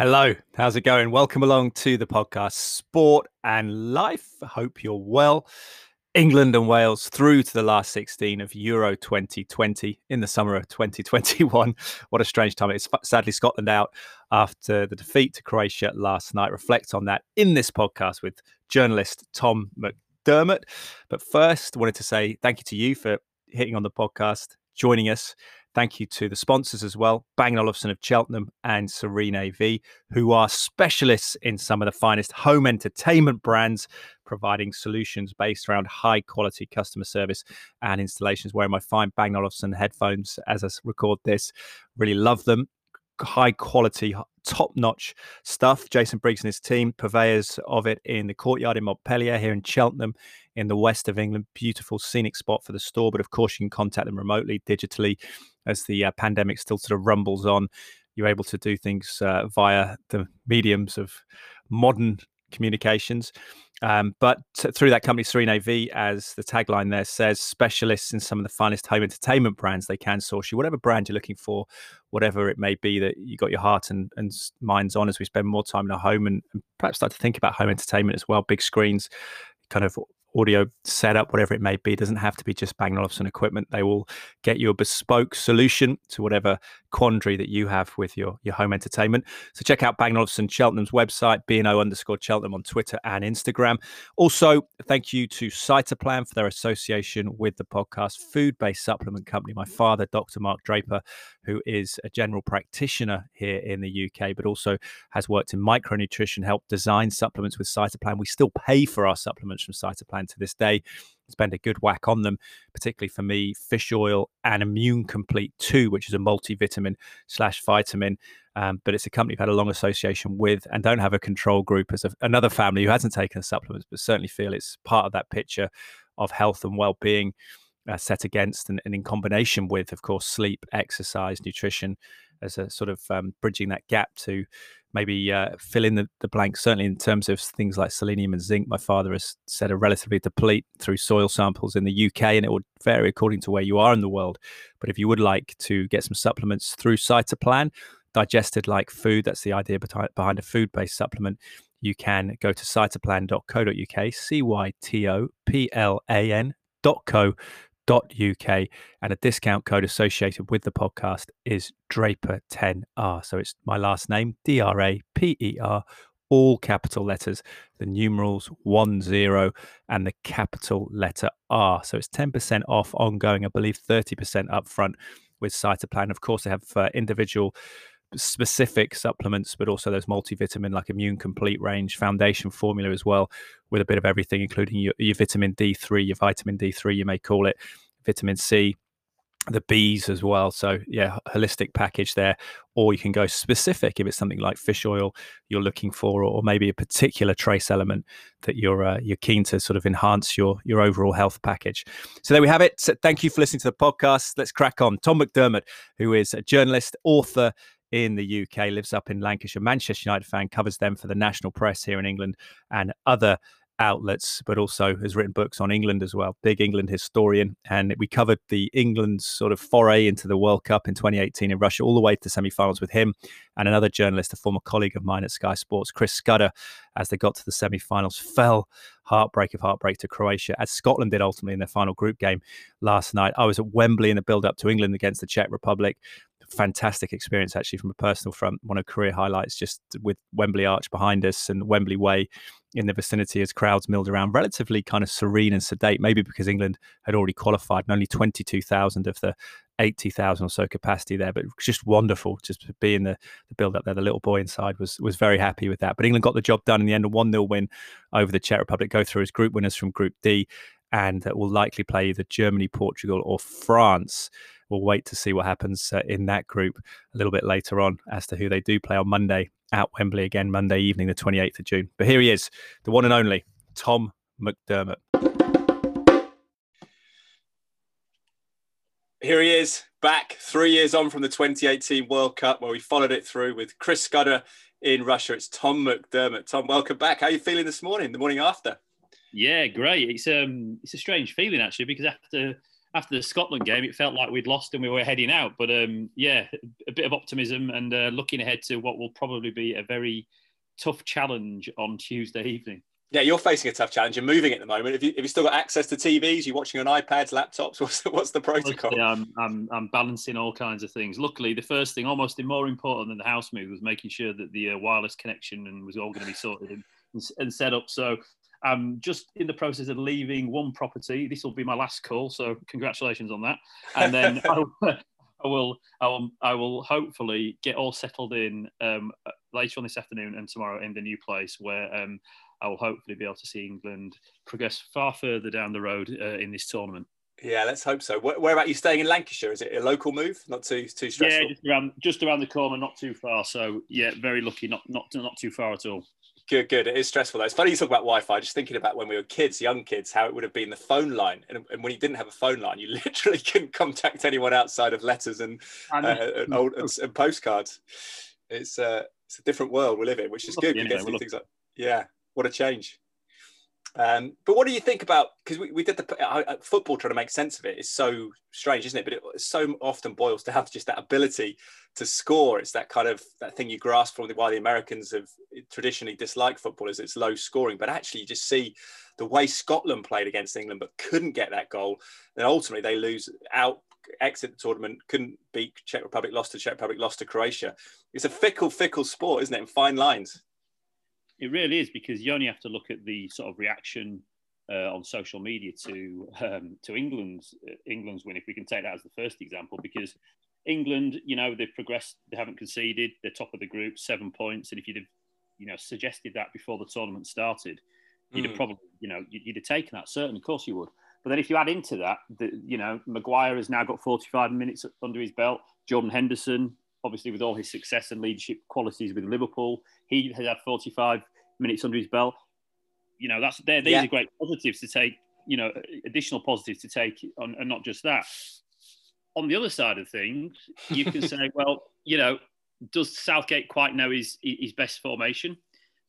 Hello, how's it going? Welcome along to the podcast Sport and Life. Hope you're well. England and Wales through to the last 16 of Euro 2020 in the summer of 2021. What a strange time. It's sadly Scotland out after the defeat to Croatia last night. Reflect on that in this podcast with journalist Tom McDermott. But first, wanted to say thank you to you for hitting on the podcast, joining us. Thank you to the sponsors as well, Bang Olufsen of Cheltenham and Serene AV, who are specialists in some of the finest home entertainment brands, providing solutions based around high quality customer service and installations. Wearing my fine Bang Olufsen headphones as I record this, really love them. High quality, top notch stuff. Jason Briggs and his team, purveyors of it in the courtyard in Montpellier, here in Cheltenham, in the west of England. Beautiful scenic spot for the store, but of course you can contact them remotely, digitally, as the uh, pandemic still sort of rumbles on. You're able to do things uh, via the mediums of modern communications. Um, but through that company, Serene AV, as the tagline there says, specialists in some of the finest home entertainment brands, they can source you whatever brand you're looking for, whatever it may be that you got your heart and, and minds on as we spend more time in our home and, and perhaps start to think about home entertainment as well, big screens, kind of audio setup, whatever it may be. It doesn't have to be just Bang Olufsen equipment. They will get you a bespoke solution to whatever quandary that you have with your, your home entertainment. So check out Bang Olufsen Cheltenham's website, BNO underscore Cheltenham on Twitter and Instagram. Also, thank you to Cytoplan for their association with the podcast food-based supplement company. My father, Dr. Mark Draper, who is a general practitioner here in the UK, but also has worked in micronutrition, helped design supplements with Cytoplan. We still pay for our supplements from Cytoplan to this day spend a good whack on them, particularly for me, fish oil and Immune Complete 2, which is a multivitamin slash vitamin. Um, but it's a company I've had a long association with and don't have a control group as a, another family who hasn't taken supplements, but certainly feel it's part of that picture of health and well being uh, set against and, and, in combination with, of course, sleep, exercise, nutrition as a sort of um, bridging that gap to maybe uh, fill in the, the blanks, certainly in terms of things like selenium and zinc. My father has said are relatively deplete through soil samples in the UK, and it would vary according to where you are in the world. But if you would like to get some supplements through Cytoplan, digested like food, that's the idea behind a food based supplement. You can go to cytoplan.co.uk, C Y T O P L A N.co uk and a discount code associated with the podcast is draper10r so it's my last name d-r-a-p-e-r all capital letters the numerals 10 and the capital letter r. So it's 10% off ongoing i believe 30% upfront with cytoplan of course they have uh, individual specific supplements, but also those multivitamin like Immune Complete range, foundation formula as well, with a bit of everything, including your, your vitamin D3, your vitamin D3, you may call it, vitamin C, the bees as well. So yeah, holistic package there. Or you can go specific if it's something like fish oil you're looking for, or, maybe a particular trace element that you're uh, you're keen to sort of enhance your your overall health package. So there we have it. So thank you for listening to the podcast. Let's crack on. Tom McDermott, who is a journalist, author, in the UK, lives up in Lancashire, Manchester United fan, covers them for the national press here in England and other outlets, but also has written books on England as well. Big England historian. And we covered the England's sort of foray into the World Cup in 2018 in Russia, all the way to the semi finals with him and another journalist, a former colleague of mine at Sky Sports, Chris Scudder, as they got to the semi finals, fell heartbreak of heartbreak to Croatia, as Scotland did ultimately in their final group game last night. I was at Wembley in the build up to England against the Czech Republic fantastic experience actually from a personal front. One of career highlights just with Wembley Arch behind us and Wembley Way in the vicinity as crowds milled around, relatively kind of serene and sedate, maybe because England had already qualified and only 22,000 of the 80,000 or so capacity there, but just wonderful just to be in the, the build up there. The little boy inside was was very happy with that. But England got the job done in the end, a 1 0 win over the Czech Republic, go through as group winners from Group D, and that will likely play either Germany, Portugal, or France we'll wait to see what happens uh, in that group a little bit later on as to who they do play on Monday at Wembley again, Monday evening, the 28th of June. But here he is, the one and only Tom McDermott. Here he is, back three years on from the 2018 World Cup, where we followed it through with Chris Scudder in Russia. It's Tom McDermott. Tom, welcome back. How are you feeling this morning, the morning after? Yeah, great. It's um, it's a strange feeling actually because after after the Scotland game, it felt like we'd lost and we were heading out. But um, yeah, a bit of optimism and uh, looking ahead to what will probably be a very tough challenge on Tuesday evening. Yeah, you're facing a tough challenge. You're moving at the moment. Have you, have you still got access to TVs? You're watching on iPads, laptops? What's the, what's the protocol? I'm, I'm, I'm balancing all kinds of things. Luckily, the first thing, almost more important than the house move, was making sure that the uh, wireless connection and was all going to be sorted and, and set up. So I'm just in the process of leaving one property. This will be my last call, so congratulations on that. And then I, will, I will, I will, I will hopefully get all settled in um, later on this afternoon and tomorrow in the new place where um, I will hopefully be able to see England progress far further down the road uh, in this tournament. Yeah, let's hope so. Where, where, about you staying in Lancashire? Is it a local move? Not too too stressful. Yeah, just around, just around the corner, not too far. So yeah, very lucky. Not not not too far at all. Good, good. It is stressful though. It's funny you talk about Wi-Fi. Just thinking about when we were kids, young kids, how it would have been the phone line, and, and when you didn't have a phone line, you literally couldn't contact anyone outside of letters and, uh, and, old, and, and postcards. It's uh, it's a different world we live in, which is good. You get things like yeah, what a change. Um, but what do you think about because we, we did the uh, football trying to make sense of it is so strange, isn't it? But it so often boils down to just that ability to score. It's that kind of that thing you grasp from why the Americans have traditionally disliked football is it's low scoring. But actually, you just see the way Scotland played against England, but couldn't get that goal. Then ultimately they lose out, exit the tournament, couldn't beat Czech Republic, lost to Czech Republic, lost to Croatia. It's a fickle, fickle sport, isn't it? And fine lines. It really is because you only have to look at the sort of reaction uh, on social media to um, to England's uh, England's win. If we can take that as the first example, because England, you know, they've progressed, they haven't conceded, they're top of the group, seven points, and if you'd have, you know, suggested that before the tournament started, you'd mm. have probably, you know, you'd have taken that. Certainly, of course, you would. But then if you add into that, the, you know, Maguire has now got 45 minutes under his belt. Jordan Henderson, obviously with all his success and leadership qualities with Liverpool, he has had 45 minutes under his belt. You know, that's there. these yeah. are great positives to take. You know, additional positives to take on, and not just that. On the other side of things, you can say, well, you know, does Southgate quite know his his best formation?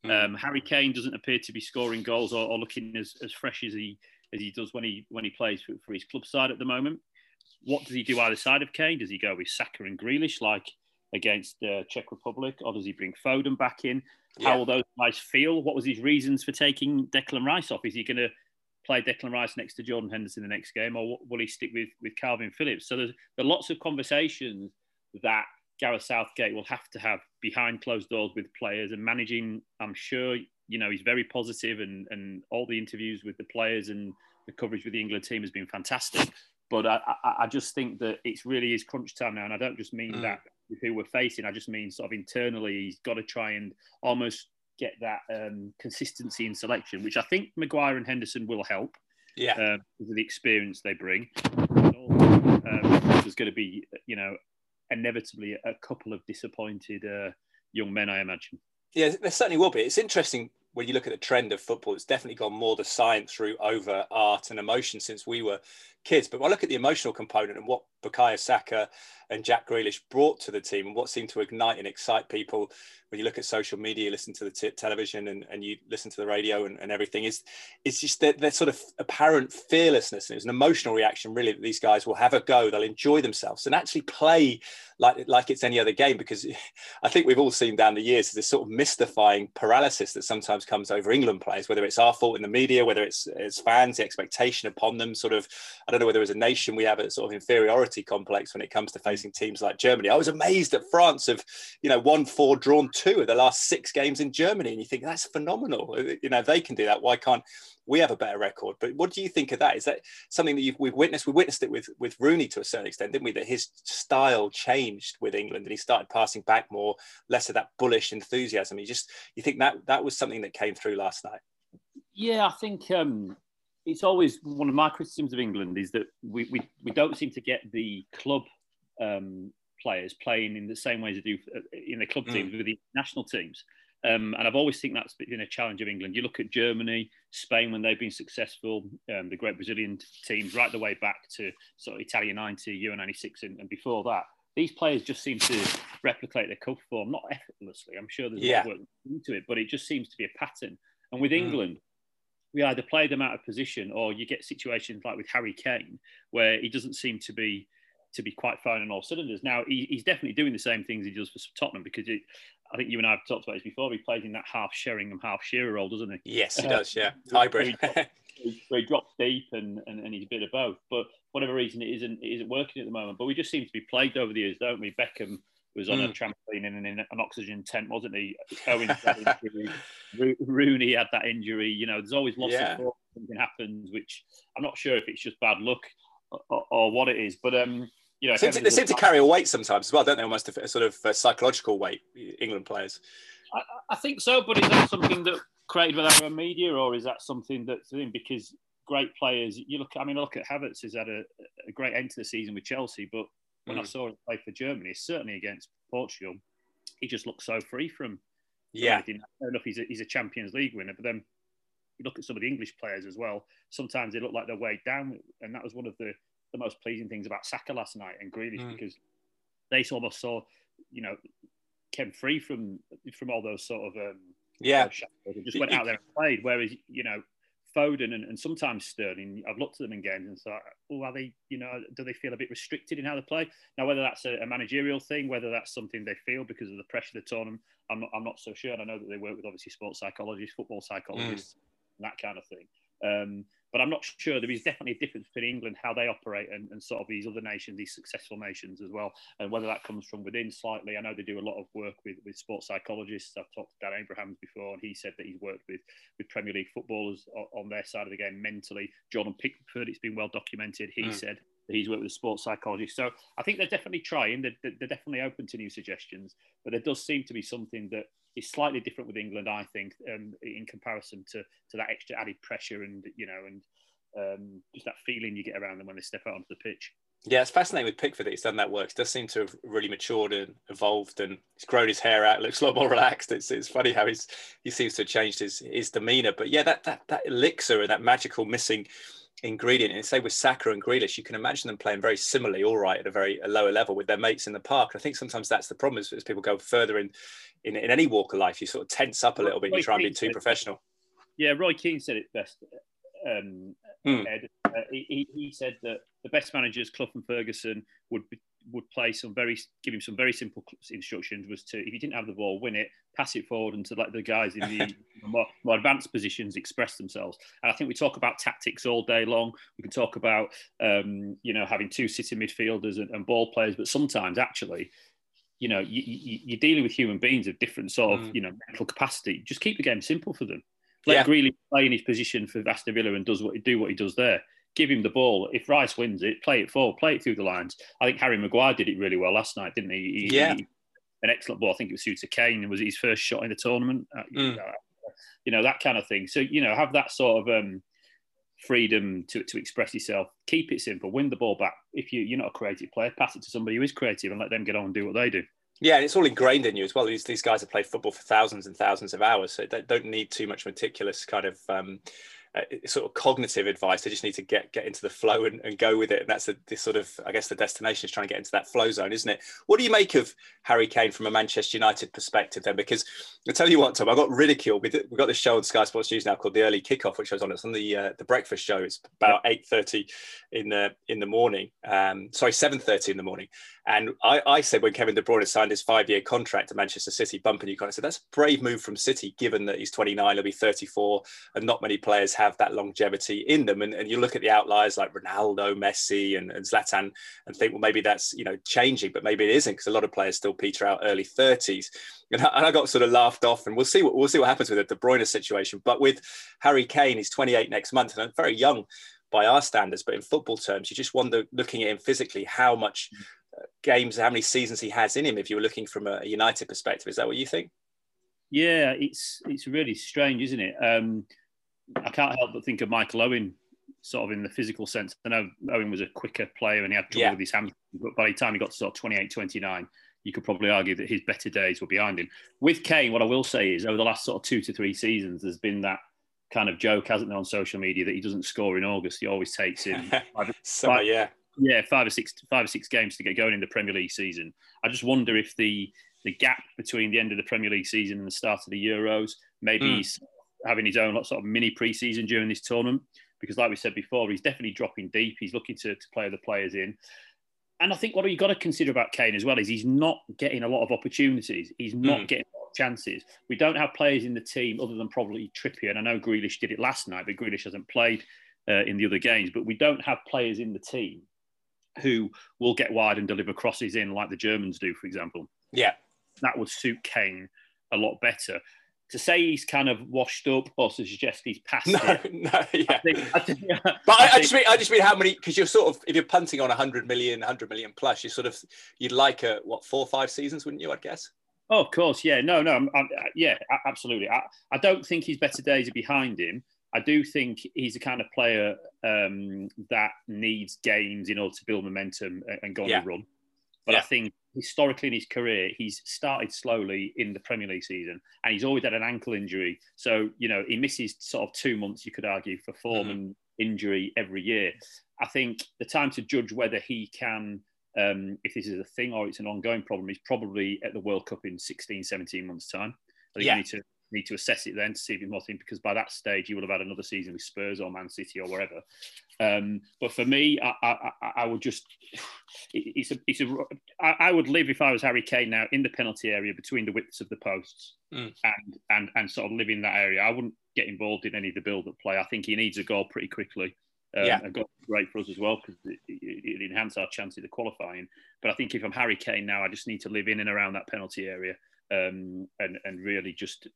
Mm. Um, Harry Kane doesn't appear to be scoring goals or, or, looking as, as fresh as he as he does when he when he plays for, for his club side at the moment. What does he do either side of Kane? Does he go with Saka and Grealish like against the Czech Republic, or does he bring Foden back in? Yeah. How will those guys feel? What was his reasons for taking Declan Rice off? Is he going to play Declan Rice next to Jordan Henderson in the next game, or will he stick with with Kalvin Phillips? So there's there are lots of conversations that Gareth Southgate will have to have behind closed doors with players and managing. I'm sure you know he's very positive, and and all the interviews with the players and the coverage with the England team has been fantastic. But I, I, I just think that it's really is crunch time now, and I don't just mean mm. that who we're facing. I just mean sort of internally, he's got to try and almost get that um, consistency in selection, which I think Maguire and Henderson will help. Yeah, uh, because of the experience they bring. Um, there's going to be, you know, inevitably a couple of disappointed uh, young men, I imagine. Yeah, there certainly will be. It's interesting when you look at the trend of football, it's definitely gone more the science route over art and emotion since we were kids. But when I look at the emotional component and what Bukayo Saka and Jack Grealish brought to the team and what seemed to ignite and excite people when you look at social media, listen to the t- television and, and you listen to the radio and, and everything is it's just that that sort of apparent fearlessness. And it was an emotional reaction really that these guys will have a go, they'll enjoy themselves and actually play like, like it's any other game because I think we've all seen down the years this sort of mystifying paralysis that sometimes comes over England players, whether it's our fault in the media, whether it's, it's fans, the expectation upon them sort of, I don't know whether as a nation we have a sort of inferiority complex when it comes to facing teams like Germany. I was amazed that France have, you know, won four, drawn two of the last six games in Germany, and you think that's phenomenal. Uh, you know, they can do that. Why can't we have a better record? But what do you think of that? Is that something that we've witnessed? We witnessed it with with Rooney to a certain extent, didn't we? That his style changed with England, and he started passing back more, less of that bullish enthusiasm. You just you think that that was something that came through last night. Yeah, I think um, it's always one of my criticisms of England is that we, we, we don't seem to get the club um, players playing in the same way as they do uh, in the club mm. teams with the national teams. Um, and I've always think that's been a challenge of England. You look at Germany, Spain when they've been successful, um, the great Brazilian teams, right the way back to sort of Italia 90, Euro 96, and, and, before that. These players just seem to replicate their cup form, not effortlessly. I'm sure there's yeah. a lot of work into it, but it just seems to be a pattern. And with mm. England, we either play them out of position or you get situations like with Harry Kane where he doesn't seem to be to be quite firing on all cylinders. Now he, he's definitely doing the same things he does for Tottenham because it, I think you and I have talked about this before. He plays in that half Sheringham, half Shearer role, doesn't he? Yes, he uh, does. Yeah, hybrid. where, he, where he drops deep and, and, and he's a bit of both. But whatever reason, it isn't it isn't working at the moment. But we just seem to be plagued over the years, don't we? Beckham was on mm. a hmm. trampoline in, in, an oxygen tent, wasn't he? Owen had. Rooney had that injury. You know, there's always lots yeah. of something happens, which I'm not sure if it's just bad luck or, or what it is. But um, you know, they seem to carry a weight sometimes as well, don't they? Almost a, a sort of a psychological weight. England players. I, I, think so, but is that something that created by our media, or is that something that's in because great players? You look, I mean, look at Havertz has had a, a great end to the season with Chelsea, but when mm. I saw him play for Germany, certainly against Portugal, he just looked so free from. Yeah. Anything. Enough, he's a, he's a Champions League winner, but then you look at some of the English players as well. Sometimes they look like they're weighed down, and that was one of the, the most pleasing things about Saka last night and Grealish mm. because they almost saw, you know, came free from from all those sort of um, yeah, just went out there and played. Whereas you know Foden and, and sometimes Sterling, I've looked at them in games and thought, oh, are they, you know, do they feel a bit restricted in how they play? Now, whether that's a, a managerial thing, whether that's something they feel because of the pressure of the tournament, I'm not, I'm not so sure. And I know that they work with obviously sports psychologists, football psychologists, mm. and that kind of thing. Um, but I'm not sure. There is definitely a difference between England, how they operate, and, and sort of these other nations, these successful nations as well, and whether that comes from within slightly. I know they do a lot of work with, with sports psychologists. I've talked to Dan Abrahams before, and he said that he's worked with, with Premier League footballers on, their side of the game mentally. Jordan Pickford, it's been well documented. He mm. said that he's worked with a sports psychologist. So I think they're definitely trying. They're, they're definitely open to new suggestions, but there does seem to be something that is slightly different with England, I think, um, in comparison to to that extra added pressure and you know and um, just that feeling you get around them when they step out onto the pitch. Yeah, it's fascinating with Pickford that he's done that work. He does seem to have really matured and evolved, and he's grown his hair out. Looks a lot more relaxed. It's, it's funny how he's he seems to have changed his his demeanour. But yeah, that that that elixir and that magical missing ingredient. And say with Saka and Grealish, you can imagine them playing very similarly, all right, at a very a lower level with their mates in the park. And I think sometimes that's the problem is, as people go further in, in in any walk of life, you sort of tense up a little bit. You try and be too professional. Yeah, Roy Keane said it best. Um, hmm. Ed, uh, he, he said that the best managers, Clough and Ferguson, would be, would play some very give him some very simple instructions was to if you didn't have the ball win it pass it forward and to let the guys in the more, more, advanced positions express themselves. And i think we talk about tactics all day long. We can talk about um, you know having two sitting midfielders and, and, ball players but sometimes actually you know you, you, are dealing with human beings of different sort of mm. you know mental capacity. Just keep the game simple for them. Let yeah. Grealish play in his position for Aston Villa and does what he do what he does there give him the ball. If Rice wins it, play it forward, play it through the lines. I think Harry Maguire did it really well last night, didn't he? he yeah. He, an excellent ball. I think it was suited Kane. Was his first shot in the tournament? Uh, mm. You know that kind of thing. So you know, have that sort of um, freedom to, to express yourself. Keep it simple. Win the ball back. If you you're not a creative player, pass it to somebody who is creative and let them get on and do what they do. Yeah, and it's all ingrained in you as well. These these guys have played football for thousands and thousands of hours, so they don't need too much meticulous kind of um, uh, sort of cognitive advice. They just need to get get into the flow and, and go with it. And that's the, the, sort of, I guess, the destination is trying to get into that flow zone, isn't it? What do you make of Harry Kane from a Manchester United perspective then? Because I tell you what, Tom, I got ridiculed. We have got this show on Sky Sports News now called the Early Kickoff, which I was on. It's on the uh, the breakfast show. It's about eight thirty in the in the morning. Um, sorry, seven thirty in the morning. And I, I, said when Kevin De Bruyne signed his five-year contract to Manchester City, bumping you of said that's a brave move from City, given that he's 29, he'll be 34, and not many players have that longevity in them. And, and you look at the outliers like Ronaldo, Messi, and, and Zlatan, and think, well, maybe that's you know changing, but maybe it isn't because a lot of players still peter out early 30s. And I, and I, got sort of laughed off, and we'll see what we'll see what happens with the De Bruyne situation. But with Harry Kane, he's 28 next month, and very young by our standards, but in football terms, you just wonder, looking at him physically, how much mm. Games, how many seasons he has in him. If you were looking from a United perspective, is that what you think? Yeah, it's it's really strange, isn't it? Um, I can't help but think of Michael Owen, sort of in the physical sense. I know Owen was a quicker player and he had trouble yeah. with his hands, but by the time he got to sort of 28, 29, you could probably argue that his better days were behind him. With Kane, what I will say is over the last sort of two to three seasons, there's been that kind of joke, hasn't there, on social media that he doesn't score in August. He always takes him. Summer, yeah yeah, five or six, five or six games to get going in the Premier League season. I just wonder if the the gap between the end of the Premier League season and the start of the Euros maybe mm. having his own sort of mini preseason during this tournament because, like we said before, he's definitely dropping deep. He's looking to, to play the players in. And I think what you've got to consider about Kane as well is he's not getting a lot of opportunities. He's not mm. getting chances. We don't have players in the team other than probably Trippier. And I know Grealish did it last night, but Grealish hasn't played uh, in the other games. But we don't have players in the team who will get wide and deliver crosses in like the Germans do, for example. Yeah. That would suit Kane a lot better. To say he's kind of washed up or to suggest he's past no, it. No, yeah. I think, I think, but I, I, just mean, I just mean how many, because you're sort of, if you're punting on 100 million, 100 million plus, you sort of, you'd like a, what, four or five seasons, wouldn't you, I'd guess? Oh, of course, yeah. No, no, I'm, I'm, yeah, absolutely. I, I don't think his better days are behind him. I do think he's the kind of player um, that needs games in order to build momentum and go on yeah. a run. But yeah. I think historically in his career, he's started slowly in the Premier League season and he's always had an ankle injury. So, you know, he misses sort of two months, you could argue, for form mm-hmm. and injury every year. I think the time to judge whether he can, um, if this is a thing or it's an ongoing problem, is probably at the World Cup in 16, 17 months' time. I think yeah. you need to need to assess it then to see if he's more thin because by that stage he will have had another season with Spurs or Man City or wherever. Um, but for me, I, I, I, would just it's a it's a I would live if I was Harry Kane now in the penalty area between the widths of the posts mm. and and and sort of live in that area. I wouldn't get involved in any of the build-up play. I think he needs a goal pretty quickly. Um, yeah, a goal great for us as well because it, it, it enhances our chances of qualifying. But I think if I'm Harry Kane now, I just need to live in and around that penalty area um, and and really just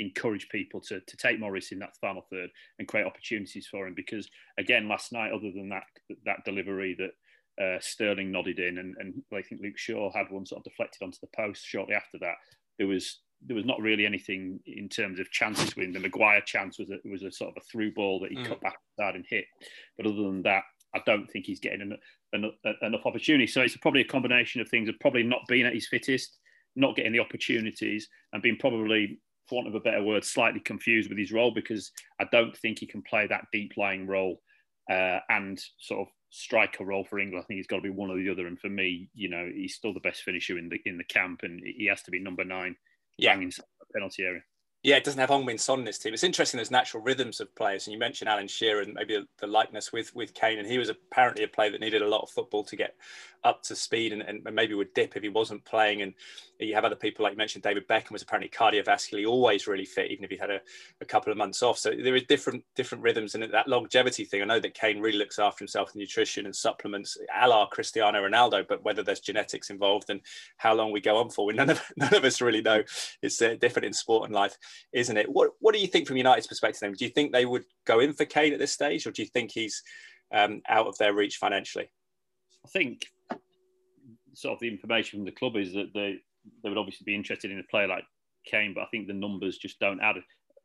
encourage people to, to take Morris in that final third and create opportunities for him. Because again, last night, other than that that delivery that uh, Sterling nodded in, and, and I think Luke Shaw had one sort of deflected onto the post shortly after that. There was there was not really anything in terms of chances with him. The Maguire chance was a, was a sort of a through ball that he mm. cut back inside and hit. But other than that, I don't think he's getting enough, enough, enough opportunity. So it's probably a combination of things of probably not being at his fittest, not getting the opportunities, and being probably for want of a better word, slightly confused with his role because I don't think he can play that deep lying role uh, and sort of striker role for England. I think he's got to be one or the other. And for me, you know, he's still the best finisher in the in the camp, and he has to be number nine, yeah, in the penalty area yeah, it doesn't have Heung-min Son in this team. It's interesting. There's natural rhythms of players, and you mentioned Alan Shearer and maybe the likeness with with Kane, and he was apparently a player that needed a lot of football to get up to speed, and, and maybe would dip if he wasn't playing. And you have other people like you mentioned, David Beckham was apparently cardiovascularly always really fit, even if he had a, a couple of months off. So there is different different rhythms, and that longevity thing. I know that Kane really looks after himself with nutrition and supplements, a la Cristiano Ronaldo. But whether there's genetics involved and how long we go on for, we none of none of us really know. It's uh, different in sport and life, isn't it? What what do you think from United's perspective? Then, do you think they would go in for Kane at this stage, or do you think he's um, out of their reach financially? I think sort of the information from the club is that they they would obviously be interested in a player like Kane, but I think the numbers just don't add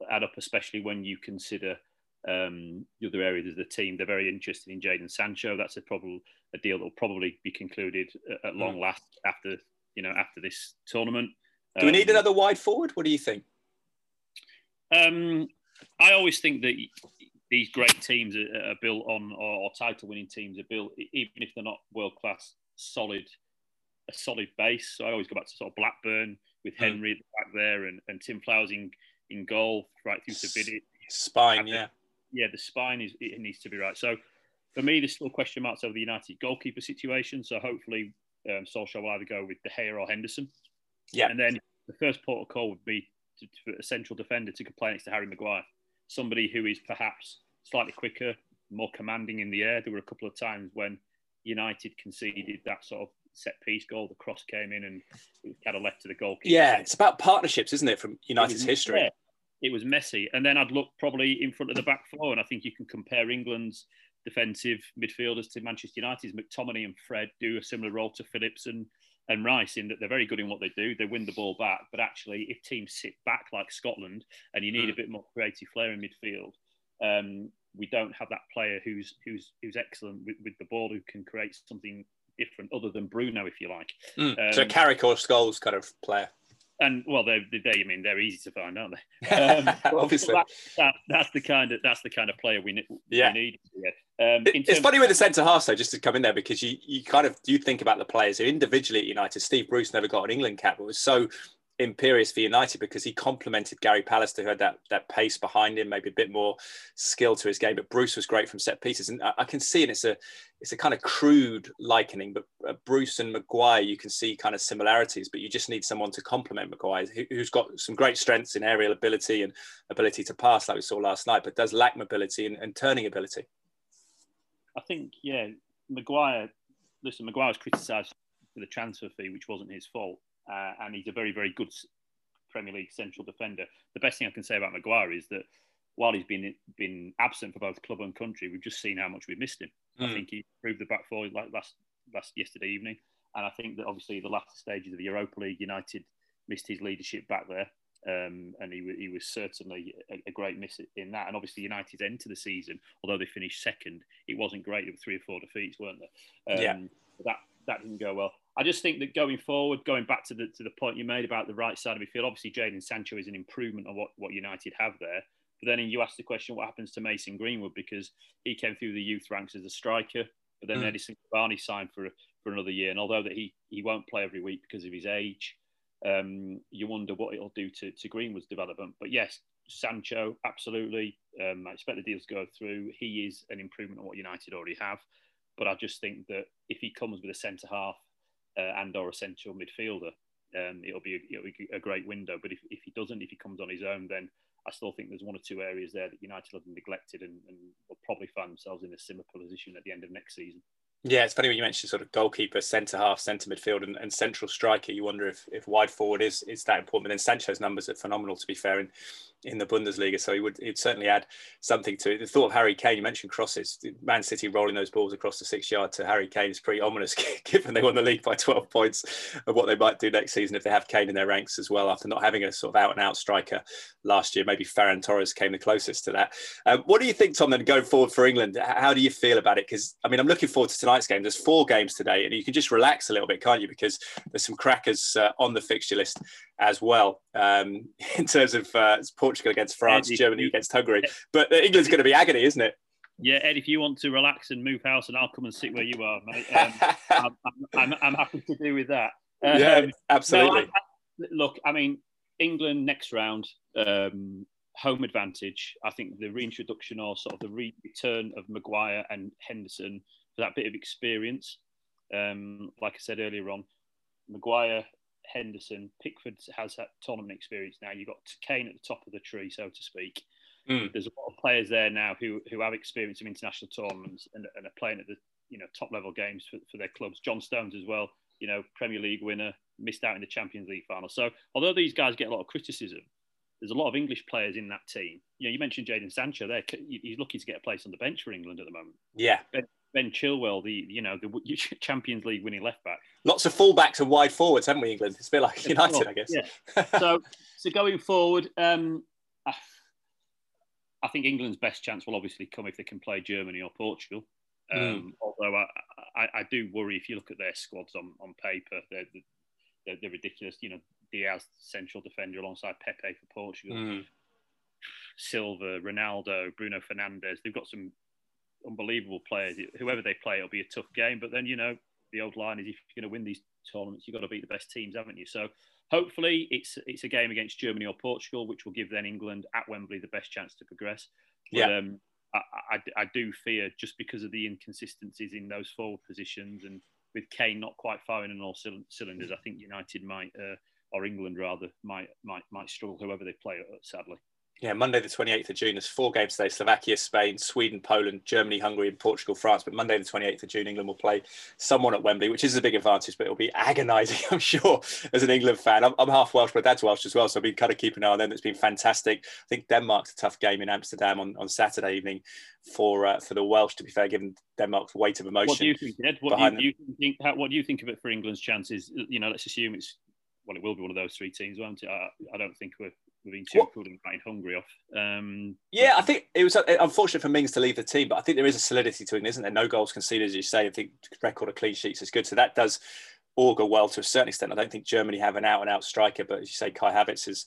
add up, especially when you consider um, the other areas of the team. They're very interested in Jadon Sancho. That's a probably a deal that will probably be concluded at, at long last after you know after this tournament. Do we need um, another wide forward? What do you think? Um, I always think that these great teams are, are built on, or, or title-winning teams are built, even if they're not world-class, solid, a solid base. So I always go back to sort of Blackburn with hmm. Hendry mm. back there and, and Tim Flowers in, in goal, right through to Vidic. Spine, yeah. Yeah, the spine is it needs to be right. So for me, there's still question marks over the United goalkeeper situation. So hopefully, um, Solskjaer will either go with De Gea or Henderson. Yeah. And then the first port of call would be to, to a central defender to play next to Harry Maguire, somebody who is perhaps slightly quicker, more commanding in the air. There were a couple of times when United conceded that sort of set piece goal. The cross came in and it was kind of left to the goalkeeper. Yeah, it's about partnerships, isn't it, from United's it history? Yeah, it was messy. And then I'd look probably in front of the back four, and I think you can compare England's defensive midfielders to Manchester United's. McTominay and Fred do a similar role to Phillips and and Rice in that they're very good in what they do. They win the ball back, but actually, if teams sit back like Scotland and you need mm. a bit more creative flair in midfield, um, we don't have that player who's who's who's excellent with, with, the ball who can create something different other than Bruno, if you like. Mm. Um, so Carrick or Scholes kind of player. And well, they're, they I mean, they're easy to find, aren't they? Um, Obviously, that, that, that's the kind of that's the kind of player we, we yeah. need. Um, it's funny with the centre half though, just to come in there because you you kind of do think about the players who individually at United. Steve Bruce never got an England cap, but was so imperious for United because he complemented Gary Pallister, who had that that pace behind him, maybe a bit more skill to his game. But Bruce was great from set pieces, and I, I can see, and it's a it's a kind of crude likening. But uh, Bruce and Maguire, you can see kind of similarities, but you just need someone to complement Maguire, who, who's got some great strengths in aerial ability and ability to pass, like we saw last night, but does lack mobility and, and turning ability. I think, yeah, Maguire. Listen, Maguire was criticised for the transfer fee, which wasn't his fault uh, and he's a very, very good Premier League central defender. The best thing I can say about Maguire is that while he's been been absent for both club and country, we've just seen how much we've missed him. Mm. I hmm. think he proved the back four like last last yesterday evening, and I think that obviously the latter stages of the Europa League, United missed his leadership back there. Um, and he, he was certainly a, a, great miss in that. And obviously, United's end to the season, although they finished second, it wasn't great. There were three or four defeats, weren't there? Um, yeah. That that didn't go well. I just think that going forward, going back to the to the point you made about the right side of the field, obviously Jadon Sancho is an improvement on what, what United have there. But then you ask the question, what happens to Mason Greenwood because he came through the youth ranks as a striker, but then mm. Edinson Cavani signed for for another year, and although that he he won't play every week because of his age, um, you wonder what it'll do to to Greenwood's development. But yes, Sancho, absolutely. Um, I expect the deals to go through. He is an improvement on what United already have. But I just think that if he comes with a centre half uh, and or a central midfielder, um, it'll, be a, it'll be a great window. But if, if he doesn't, if he comes on his own, then I still think there's one or two areas there that United have neglected and, and will probably find themselves in a similar position at the end of next season. Yeah, it's funny when you mentioned sort of goalkeeper, centre half, centre midfield, and, and, central striker. You wonder if, if wide forward is is that important. But then Sancho's numbers are phenomenal, to be fair, in, in the Bundesliga. So he would he'd certainly add something to it. The thought of Harry Kane, you mentioned crosses. Man City rolling those balls across the six yard to Harry Kane is pretty ominous, given they won the league by 12 points of what they might do next season if they have Kane in their ranks as well, after not having a sort of out and out striker last year. Maybe Ferran Torres came the closest to that. Um, what do you think, Tom, then going forward for England? How do you feel about it? Because, I mean, I'm looking forward to tonight's game. There's four games today, and you can just relax a little bit, can't you? Because there's some crackers uh, on the fixture list as well um, in terms of uh, Portugal against France, Germany against Hungary. But uh, England's going to be agony, isn't it? Yeah, Ed, if you want to relax and move house, and I'll come and sit where you are, mate. Um, I'm, I'm, I'm, happy to do with that. Um, yeah, absolutely. No, I, look, I mean, England next round, um, home advantage. I think the reintroduction or sort of the return of Maguire and Henderson for that bit of experience. Um, like I said earlier on, Maguire, Henderson, Pickford has that tournament experience now. You've got Kane at the top of the tree, so to speak. Mm. There's a lot of players there now who who have experience of international tournaments and, and are playing at the you know top level games for, for their clubs. John Stones as well, you know, Premier League winner, missed out in the Champions League final. So although these guys get a lot of criticism, there's a lot of English players in that team. You know, you mentioned Jadon Sancho there. He's looking to get a place on the bench for England at the moment. Yeah. Ben, ben Chilwell, the you know the Champions League winning left back. Lots of fullbacks and wide forwards, haven't we, England? It's a bit like United, I guess. Yeah. so so going forward, um, I think England's best chance will obviously come if they can play Germany or Portugal. Hmm. Um, mm. Although I, I, I, do worry if you look at their squads on, on paper, they're, they're, they're ridiculous. You know, Dias, central defender alongside Pepe for Portugal. Mm. Silva, Ronaldo, Bruno Fernandes. They've got some unbelievable players. Whoever they play, it'll be a tough game. But then, you know, the old line is if you're going to win these tournaments, you've got to beat the best teams, haven't you? So hopefully it's it's a game against Germany or Portugal, which will give then England at Wembley the best chance to progress. But, yeah. Um, I, I, I, do fear just because of the inconsistencies in those forward positions and with Kane not quite firing on all cylinders, I think United might, uh, or England rather, might might might struggle whoever they play. Sadly. Yeah, Monday the 28th of June. There's four games today Slovakia, Spain, Sweden, Poland, Germany, Hungary, and Portugal, France. But Monday the 28th of June, England will play someone at Wembley, which is a big advantage, but it'll be agonising, I'm sure, as an England fan. I'm, I'm half Welsh, but dad's Welsh as well. So I've been kind of keeping an eye on them. It's been fantastic. I think Denmark's a tough game in Amsterdam on, on Saturday evening for uh, for the Welsh, to be fair, given Denmark's weight of emotion. What do you think, Ed? What do you, you think, how, what do you think of it for England's chances? You know, let's assume it's well, it will be one of those three teams, won't it? I, I don't think we're been too cool and fighting Hungary off. Um, yeah, I think it was uh, unfortunate for Mings to leave the team, but I think there is a solidity to it, isn't there? No goals conceded, as you say. I think record of clean sheets is good, so that does augur well to a certain extent. I don't think Germany have an out and out striker, but as you say, Kai Havertz is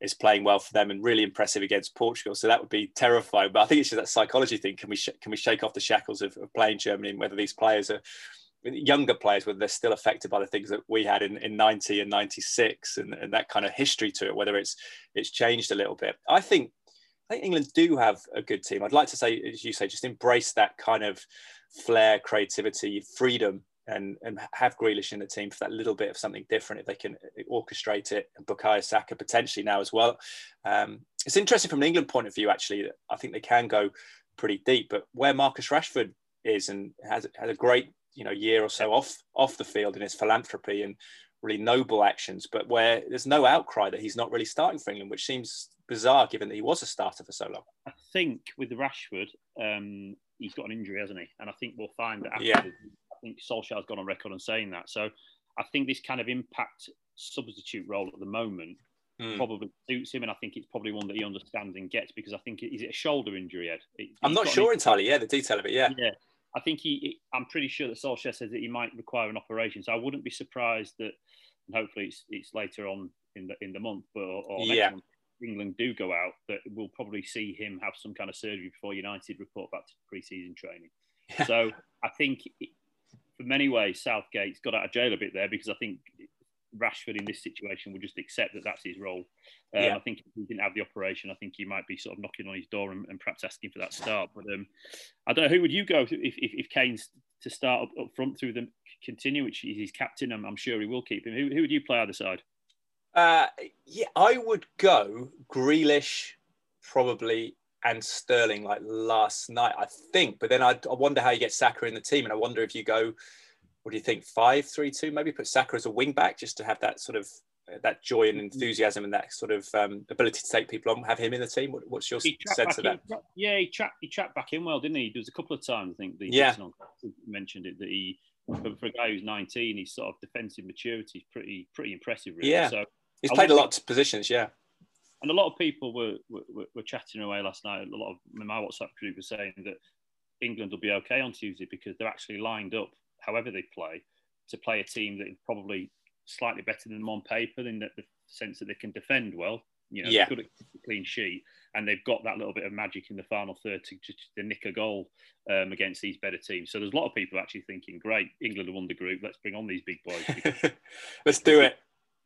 is playing well for them and really impressive against Portugal. So that would be terrifying. But I think it's just that psychology thing. Can we sh- can we shake off the shackles of, of playing Germany and whether these players are younger players, whether they're still affected by the things that we had in, in 90 and 96 and, and that kind of history to it, whether it's it's changed a little bit. I think I think England do have a good team. I'd like to say, as you say, just embrace that kind of flair, creativity, freedom, and and have Grealish in the team for that little bit of something different if they can orchestrate it. And Bukayo Saka potentially now as well. Um, it's interesting from an England point of view, actually. I think they can go pretty deep, but where Marcus Rashford is and has has a great you know year or so off off the field in his philanthropy and really noble actions, but where there's no outcry that he's not really starting for England, which seems bizarre given that he was a starter for so long. I think with Rashford, um, he's got an injury, hasn't he? And I think we'll find that after yeah. I think Solskjaer's gone on record on saying that. So I think this kind of impact substitute role at the moment Mm. probably suits him, and I think it's probably one that he understands and gets because I think is it a shoulder injury, Ed? It, I'm not sure entirely. Yeah, the detail of it. Yeah. Yeah, I think he. I'm pretty sure that Solskjaer says that he might require an operation. So I wouldn't be surprised that, and hopefully it's, it's later on in the in the month, but or, or next Yeah. month, England do go out, that we'll probably see him have some kind of surgery before United report back to pre-season training. So I think, for many ways, Southgate's got out of jail a bit there because I think Rashford in this situation would just accept that that's his role. Um, Yeah. I think if he didn't have the operation, I think he might be sort of knocking on his door and, and perhaps asking for that start. But um, I don't know who would you go if, if, if Kane's to start up, up front through them continue, which he's captain. I'm, I'm sure he will keep him. Who, who would you play either side? Uh, yeah, I would go Grealish, probably, and Sterling like last night, I think. But then I, I wonder how you get Saka in the team, and I wonder if you go, what do you think, five, three, two? Maybe put Saka as a wing back just to have that sort of uh, that joy and enthusiasm and that sort of um, ability to take people on. Have him in the team. What, what's your sense of that? in- yeah, he trapped, he trapped back in well, didn't he? There was a couple of times, I think, that Yeah. Mentioned it, that he, for, a guy who's 19, his sort of defensive maturity is pretty pretty impressive, really. Yeah. So, He's played a lot of positions. Yeah. and a lot of people were, were, were chatting away last night. A lot of my WhatsApp group was saying that England will be okay on Tuesday because they're actually lined up, however they play, to play a team that is probably slightly better than them on paper in that the sense that they can defend well. You know, Yeah. they're good at the clean sheet, and they've got that little bit of magic in the final third to, to, to nick a goal um, against these better teams. So there's a lot of people actually thinking, "Great, England have won the group. Let's bring on these big boys." Let's do it.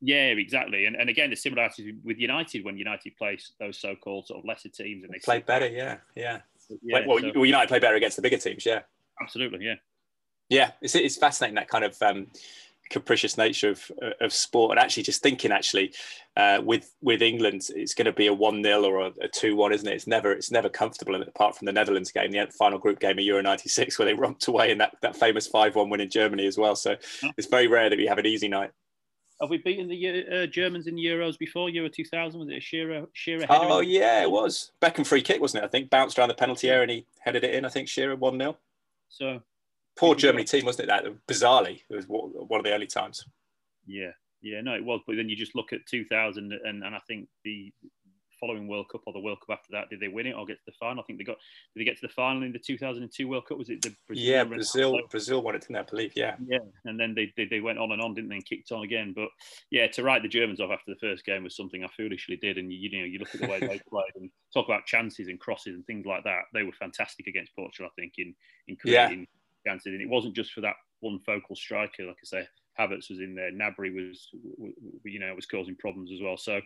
yeah, exactly. And, and again, the similarities with United when United plays those so-called sort of lesser teams and they play better. Yeah. Yeah. Yeah, well, so- well, United play better against the bigger teams. Yeah. absolutely. Yeah. Yeah, it's, it's fascinating that kind of um, capricious nature of, of sport, and actually just thinking actually uh, with with England, it's going to be a one 0 or a, a two one, isn't it? It's never it's never comfortable, and apart from the Netherlands game, the final group game of Euro '96, where they romped away in that, that famous five one win in Germany as well. So it's very rare that we have an easy night. Have we beaten the uh, Germans in Euros before Euro 2000? Was it a Shearer Shearer? header Oh in- yeah, it was Beckham free kick, wasn't it? I think bounced around the penalty area and he headed it in. I think Shearer one 0 So Poor Germany team, wasn't it? That bizarrely, it was one of the early times. yeah, yeah, no, it was. But then you just look at 2000, and, and I think the following World Cup or the World Cup after that, did they win it or get to the final? I think they got. Did they get to the final in the 2002 World Cup? Was it the Yeah, Ronaldo? Brazil, Brazil won it, didn't? I believe. Yeah. Yeah, and then they, they, they went on and on, didn't they, and kicked on again. But yeah, to write the Germans off after the first game was something I foolishly did. And you, you know, you look at the way they played and talk about chances and crosses and things like that. They were fantastic against Portugal, I think, in in Yeah. And it wasn't just for that one focal striker, like I say. Havertz was in there. Gnabry was, you know, was causing problems as well. So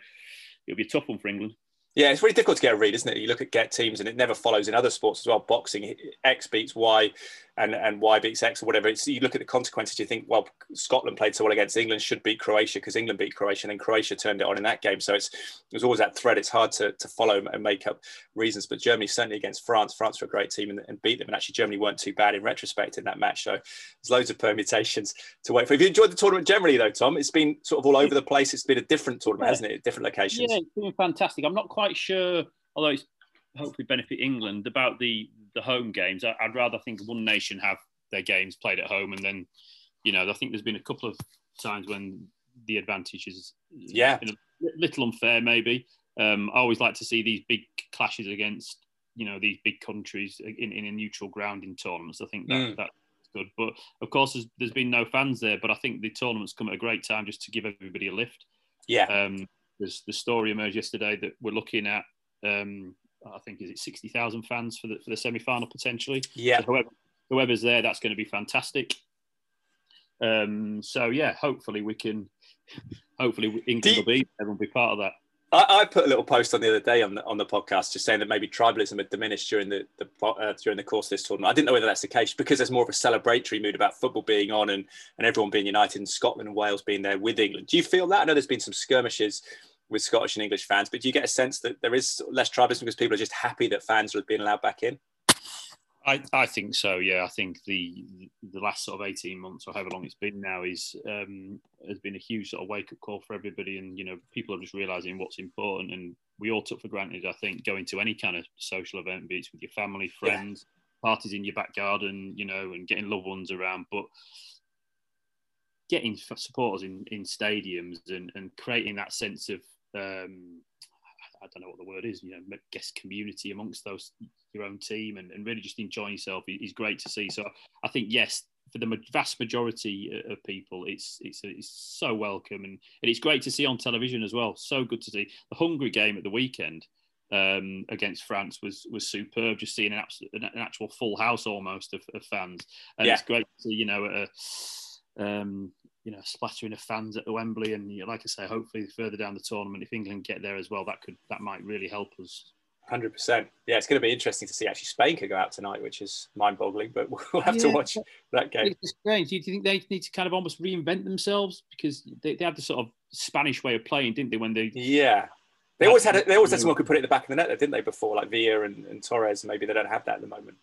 it'll be a tough one for England. Yeah, it's really difficult to get a read, isn't it? You look at get teams and it never follows in other sports as well. Boxing, X beats Y and, and Y beats X or whatever. It's, you look at the consequences, you think, well, Scotland played so well against England, should beat Croatia because England beat Croatia and then Croatia turned it on in that game. So it's there's always that thread. It's hard to, to follow and make up reasons. But Germany certainly against France, France were a great team and, and beat them. And actually, Germany weren't too bad in retrospect in that match. So there's loads of permutations to wait for. Have you enjoyed the tournament generally, though, Tom? It's been sort of all over the place. It's been a different tournament, hasn't it? Different locations. Yeah, it's been fantastic. I'm not quite sure, although it's hopefully benefit England about the the home games. I, I'd rather think one nation have their games played at home, and then you know I think there's been a couple of times when the advantage is Yeah. a little unfair maybe. Um, I always like to see these big clashes against you know these big countries in, in a neutral ground in tournaments. I think that Mm. that's good. But of course, there's, there's been no fans there. But I think the tournament's come at a great time just to give everybody a lift. Yeah. Um, there's the story emerged yesterday that we're looking at. Um, I think is it sixty thousand fans for the for the semi final potentially. Yeah. So whoever whoever's there, that's going to be fantastic. Um, so yeah, hopefully we can. Hopefully England will be everyone will be part of that. I, I, put a little post on the other day on the on the podcast, just saying that maybe tribalism had diminished during the, the uh, during the course of this tournament. I didn't know whether that's the case because there's more of a celebratory mood about football being on and and everyone being united, and Scotland and Wales being there with England. Do you feel that? I know there's been some skirmishes with Scottish and English fans, but do you get a sense that there is less tribalism because people are just happy that fans are being allowed back in? I, I think so. Yeah, I think the the last sort of eighteen months or however long it's been now is um, has been a huge sort of wake up call for everybody, and you know people are just realizing what's important, and we all took for granted. I think going to any kind of social event, be it with your family, friends, yeah. parties in your back garden, you know, and getting loved ones around, but getting supporters in in stadiums and and creating that sense of um, I don't know what the word is, you know, guest community amongst those your own team and, and really just enjoying yourself is great to see. So I think yes, for the vast majority of people, it's it's it's so welcome and, and it's great to see on television as well. So good to see the Hungary game at the weekend um, against France was was superb. Just seeing an, absolute, an actual full house almost of, of fans, and yeah. it's great to see you know a, um, you know, splattering of fans at the Wembley. And like I say, hopefully further down the tournament, if England get there as well, that could that might really help us. Hundred percent. Yeah, it's going to be interesting to see. Actually, Spain could go out tonight, which is mind-boggling. But we'll have yeah, to watch that game. It's strange. Do you think they need to kind of almost reinvent themselves because they, they had the sort of Spanish way of playing, didn't they? When they yeah, they always had a, they always had someone who could put it in the back of the net, didn't they? Before like Villa and, and Torres, maybe they don't have that at the moment.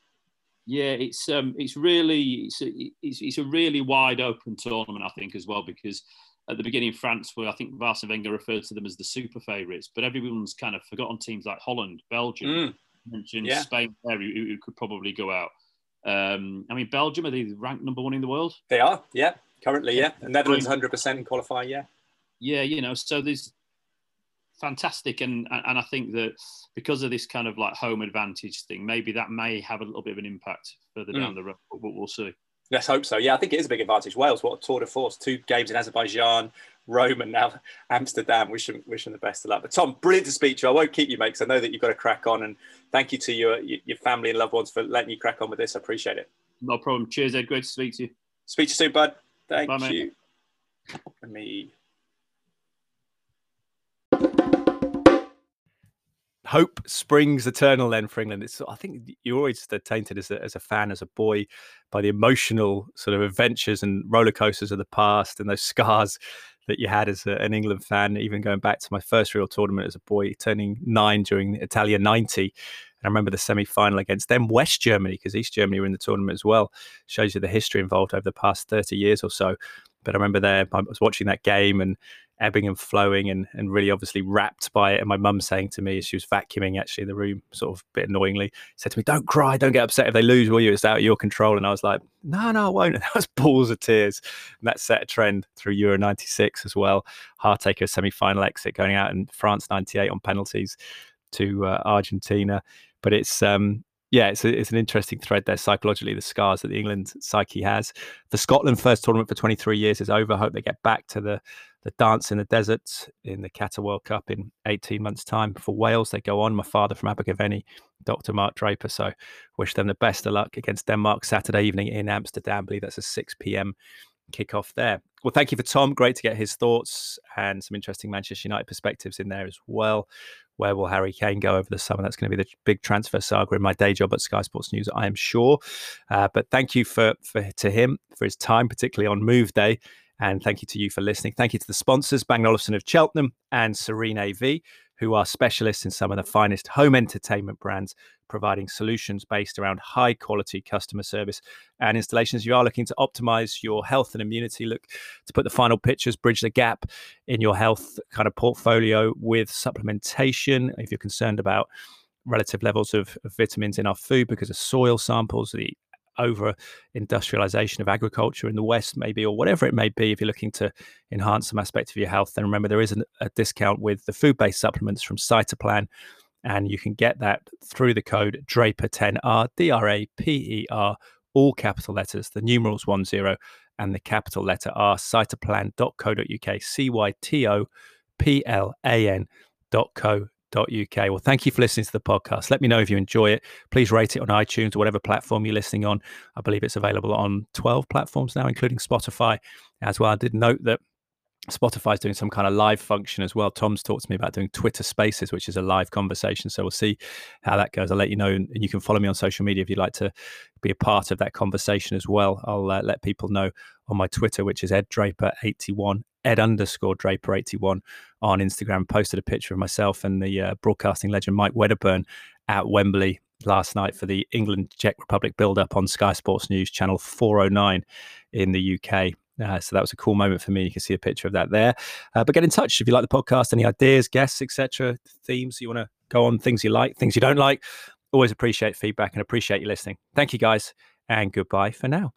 Yeah, it's um, it's really it's a, it's, it's a really wide open tournament, I think, as well, because at the beginning, France were, I think, Arsene Wenger referred to them as the super favourites, but everyone's kind of forgotten teams like Holland, Belgium, mm. mentioned yeah. Spain there, who, who, could probably go out. Um, I mean, Belgium are they ranked number one in the world? They are, yeah, currently, yeah. And Netherlands, hundred percent in qualifying, yeah. Yeah, you know, so there's fantastic, and and I think that because of this kind of like home advantage thing, maybe that may have a little bit of an impact further mm. down the road, but we'll see. Let's hope so. Yeah, I think it is a big advantage. Wales, what a tour de force! Two games in Azerbaijan, Rome, and now Amsterdam. Wish them, wish them the best of luck. But Tom, brilliant to speak to you. I won't keep you, mate, because I know that you've got to crack on. And thank you to your your family and loved ones for letting you crack on with this. I appreciate it. No problem. Cheers, Ed. Great to speak to you. Speak to you soon, bud. Thank Bye, you. Mate. Let me hope springs eternal then for England. It's I think you're always tainted as a, as a fan, as a boy, by the emotional sort of adventures and roller coasters of the past and those scars that you had as a, an England fan. Even going back to my first real tournament as a boy, turning nine during the Italia '90. And I remember the semi final against them, West Germany, because East Germany were in the tournament as well. Shows you the history involved over the past 30 years or so. But I remember there, I was watching that game and ebbing and flowing and, and really obviously wrapped by it. And my mum saying to me as she was vacuuming actually the room, sort of a bit annoyingly, said to me, Don't cry, don't get upset if they lose, will you? It's out of your control. And I was like, No, no, I won't. And that was balls of tears. And that set a trend through Euro 96 as well. Heartaker semi final exit going out in France 98 on penalties to uh, Argentina. But it's um, yeah, it's, a, it's an interesting thread there psychologically, the scars that the England psyche has. The Scotland first tournament for 23 years is over. Hope they get back to the, the dance in the desert in the Qatar World Cup in 18 months' time. For Wales, they go on. My father from Abergavenny, Dr. Mark Draper. So wish them the best of luck against Denmark Saturday evening in Amsterdam. I believe that's a 6 p.m. kickoff there. Well, thank you for Tom. Great to get his thoughts and some interesting Manchester United perspectives in there as well where will Harry Kane go over the summer? That's going to be the big transfer saga in my day job at Sky Sports News, I am sure. Uh, but thank you for, for to him for his time, particularly on Move Day. And thank you to you for listening. Thank you to the sponsors, Bang Olufsen of Cheltenham and Serene AV, who are specialists in some of the finest home entertainment brands providing solutions based around high quality customer service and installations. You are looking to optimize your health and immunity, look to put the final pictures, bridge the gap in your health kind of portfolio with supplementation. If you're concerned about relative levels of, of vitamins in our food because of soil samples, the over industrialization of agriculture in the West, maybe, or whatever it may be, if you're looking to enhance some aspect of your health, then remember there is an, a discount with the food based supplements from Cytoplan and you can get that through the code Draper10R, D R A P E R, all capital letters, the numerals 10 and the capital letter R, cytoplan.co.uk, C Y T O P L A N.co.uk. Well, thank you for listening to the podcast. Let me know if you enjoy it. Please rate it on iTunes or whatever platform you're listening on. I believe it's available on 12 platforms now, including Spotify as well. I did note that Spotify's doing some kind of live function as well. Tom's talked to me about doing Twitter Spaces, which is a live conversation. So we'll see how that goes. I'll let you know, and you can follow me on social media if you'd like to be a part of that conversation as well. I'll uh, let people know on my Twitter, which is Ed Draper81, underscore Draper81 on Instagram. Posted a picture of myself and the uh, broadcasting legend Mike Wedderburn at Wembley last night for the England Czech Republic build up on Sky Sports News channel 409 in the UK. Uh, so that was a cool moment for me. You can see a picture of that there. Uh, but get in touch if you like the podcast, any ideas, guests, etc., themes you want to go on, things you like, things you don't like. Always appreciate feedback and appreciate you listening. Thank you guys, and goodbye for now.